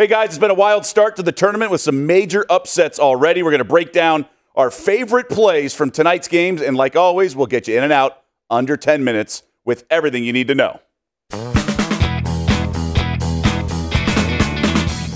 Hey guys, it's been a wild start to the tournament with some major upsets already. We're going to break down our favorite plays from tonight's games, and like always, we'll get you in and out under 10 minutes with everything you need to know.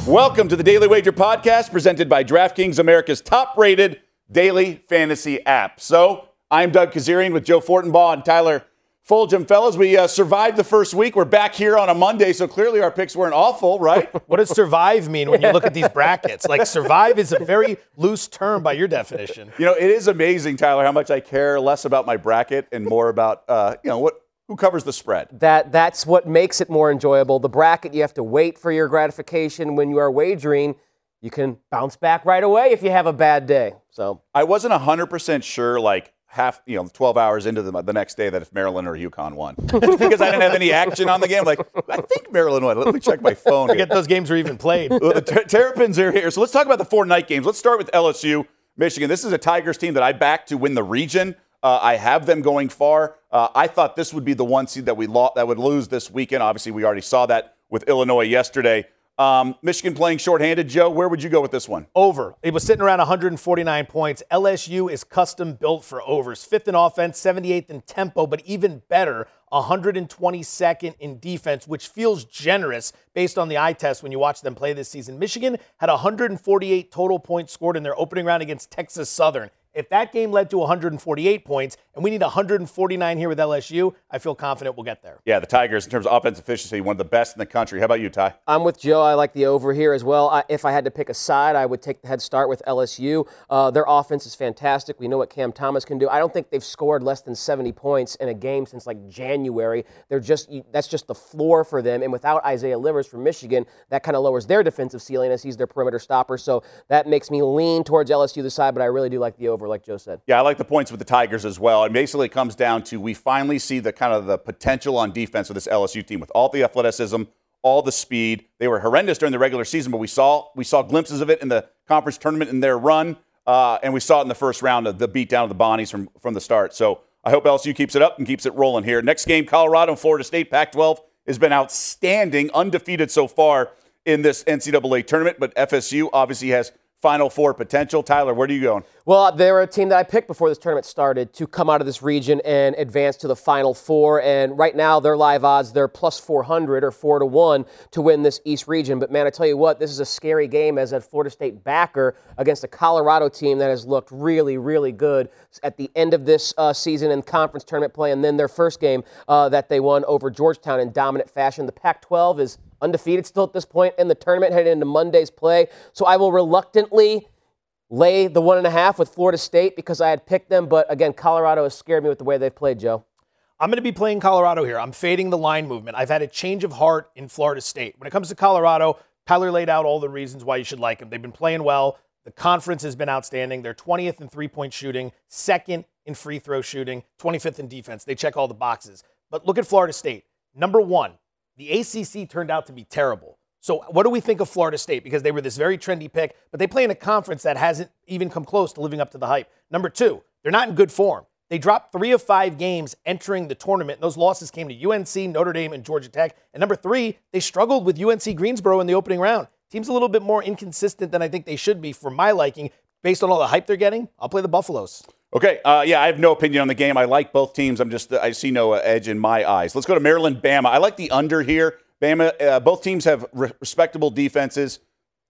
Welcome to the Daily Wager podcast presented by DraftKings, America's top rated daily fantasy app. So, I'm Doug Kezirian with Joe Fortenbaugh and Tyler Fulghum, fellas, we uh, survived the first week. We're back here on a Monday, so clearly our picks weren't awful, right? what does survive mean when you look at these brackets? Like, survive is a very loose term by your definition. You know, it is amazing, Tyler, how much I care less about my bracket and more about, uh, you know, what who covers the spread. That that's what makes it more enjoyable. The bracket, you have to wait for your gratification. When you are wagering, you can bounce back right away if you have a bad day. So I wasn't hundred percent sure, like half, you know, 12 hours into the, the next day that if Maryland or UConn won. Just because I didn't have any action on the game. Like, I think Maryland won. Let me check my phone. Forget those games were even played. well, the ter- Terrapins are here. So let's talk about the four night games. Let's start with LSU, Michigan. This is a Tigers team that I backed to win the region. Uh, I have them going far. Uh, I thought this would be the one seed that we lo- that would lose this weekend. Obviously, we already saw that with Illinois yesterday. Um, Michigan playing shorthanded. Joe, where would you go with this one? Over. It was sitting around 149 points. LSU is custom built for overs. Fifth in offense, 78th in tempo, but even better, 122nd in defense, which feels generous based on the eye test when you watch them play this season. Michigan had 148 total points scored in their opening round against Texas Southern. If that game led to 148 points and we need 149 here with LSU, I feel confident we'll get there. Yeah, the Tigers, in terms of offense efficiency, one of the best in the country. How about you, Ty? I'm with Joe. I like the over here as well. I, if I had to pick a side, I would take the head start with LSU. Uh, their offense is fantastic. We know what Cam Thomas can do. I don't think they've scored less than 70 points in a game since like January. They're just that's just the floor for them. And without Isaiah Livers from Michigan, that kind of lowers their defensive ceiling as he's their perimeter stopper. So that makes me lean towards LSU the side, but I really do like the over over, like Joe said. Yeah, I like the points with the Tigers as well. And basically, it comes down to we finally see the kind of the potential on defense of this LSU team with all the athleticism, all the speed. They were horrendous during the regular season, but we saw we saw glimpses of it in the conference tournament in their run, uh, and we saw it in the first round of the beatdown of the Bonnies from from the start. So I hope LSU keeps it up and keeps it rolling here. Next game, Colorado and Florida State, Pac-12 has been outstanding, undefeated so far in this NCAA tournament, but FSU obviously has Final Four potential. Tyler, where are you going? Well, they're a team that I picked before this tournament started to come out of this region and advance to the Final Four. And right now, their live odds, they're plus 400 or 4 to 1 to win this East region. But man, I tell you what, this is a scary game as a Florida State backer against a Colorado team that has looked really, really good at the end of this uh, season in conference tournament play. And then their first game uh, that they won over Georgetown in dominant fashion. The Pac 12 is undefeated still at this point in the tournament, heading into Monday's play. So I will reluctantly lay the one and a half with Florida State because I had picked them. But again, Colorado has scared me with the way they've played, Joe. I'm going to be playing Colorado here. I'm fading the line movement. I've had a change of heart in Florida State. When it comes to Colorado, Tyler laid out all the reasons why you should like them. They've been playing well. The conference has been outstanding. They're 20th in three point shooting, second in free throw shooting, 25th in defense. They check all the boxes. But look at Florida State. Number one, the ACC turned out to be terrible. So, what do we think of Florida State? Because they were this very trendy pick, but they play in a conference that hasn't even come close to living up to the hype. Number two, they're not in good form. They dropped three of five games entering the tournament. Those losses came to UNC, Notre Dame, and Georgia Tech. And number three, they struggled with UNC Greensboro in the opening round. Team's a little bit more inconsistent than I think they should be for my liking. Based on all the hype they're getting, I'll play the Buffaloes. Okay, uh, yeah, I have no opinion on the game. I like both teams. I'm just I see no edge in my eyes. Let's go to Maryland, Bama. I like the under here. Bama, uh, both teams have re- respectable defenses.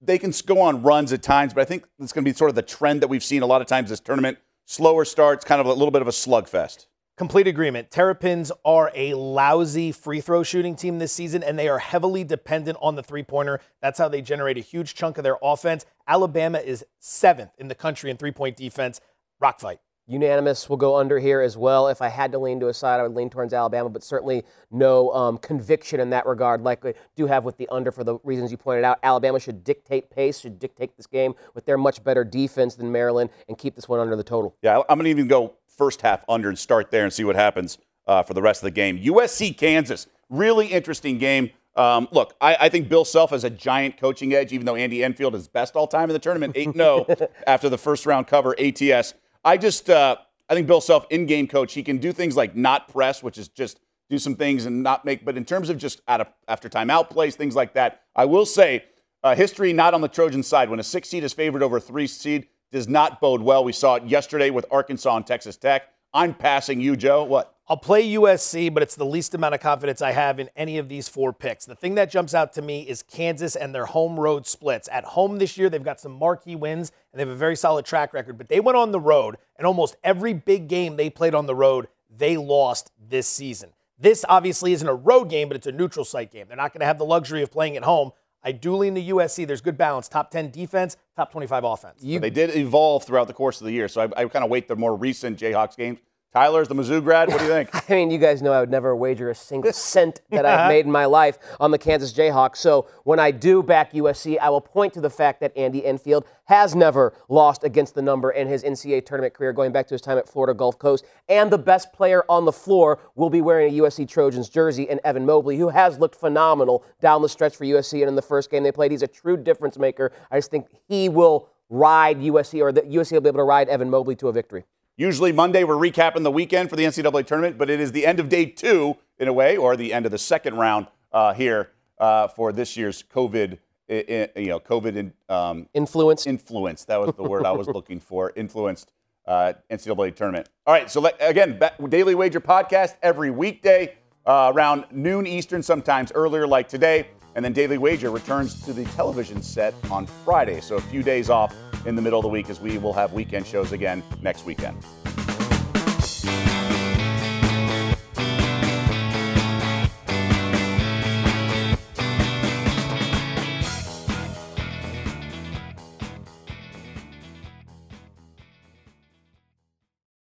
They can go on runs at times, but I think it's going to be sort of the trend that we've seen a lot of times this tournament. Slower starts, kind of a little bit of a slugfest. Complete agreement. Terrapins are a lousy free throw shooting team this season, and they are heavily dependent on the three pointer. That's how they generate a huge chunk of their offense. Alabama is seventh in the country in three point defense. Rock fight. Unanimous will go under here as well. If I had to lean to a side, I would lean towards Alabama, but certainly no um, conviction in that regard, like I do have with the under for the reasons you pointed out. Alabama should dictate pace, should dictate this game with their much better defense than Maryland, and keep this one under the total. Yeah, I'm going to even go first half under and start there and see what happens uh, for the rest of the game. USC Kansas, really interesting game. Um, look, I, I, think Bill Self has a giant coaching edge, even though Andy Enfield is best all time in the tournament, 8 0 after the first round cover ATS. I just uh, I think Bill Self in game coach. He can do things like not press, which is just do some things and not make. But in terms of just out of after timeout plays, things like that, I will say Uh, history not on the Trojan side. When a six seed is favored over a three seed, does not bode well. We saw it yesterday with Arkansas and Texas Tech. I'm passing you, Joe. What? I'll play USC, but it's the least amount of confidence I have in any of these four picks. The thing that jumps out to me is Kansas and their home road splits. At home this year, they've got some marquee wins and they have a very solid track record, but they went on the road, and almost every big game they played on the road, they lost this season. This obviously isn't a road game, but it's a neutral site game. They're not going to have the luxury of playing at home. I do lean the USC. There's good balance. Top 10 defense, top 25 offense. You, they did evolve throughout the course of the year, so I, I kind of weight the more recent Jayhawks games Tyler's the Mizzou grad. What do you think? I mean, you guys know I would never wager a single cent that I've made in my life on the Kansas Jayhawks. So when I do back USC, I will point to the fact that Andy Enfield has never lost against the number in his NCAA tournament career, going back to his time at Florida Gulf Coast. And the best player on the floor will be wearing a USC Trojans jersey, and Evan Mobley, who has looked phenomenal down the stretch for USC. And in the first game they played, he's a true difference maker. I just think he will ride USC, or that USC will be able to ride Evan Mobley to a victory. Usually Monday, we're recapping the weekend for the NCAA tournament, but it is the end of day two, in a way, or the end of the second round uh, here uh, for this year's COVID, you know, COVID in, um, influence. Influence. That was the word I was looking for. Influenced uh, NCAA tournament. All right. So let, again, Daily Wager podcast every weekday uh, around noon Eastern, sometimes earlier, like today. And then Daily Wager returns to the television set on Friday. So a few days off in the middle of the week as we will have weekend shows again next weekend.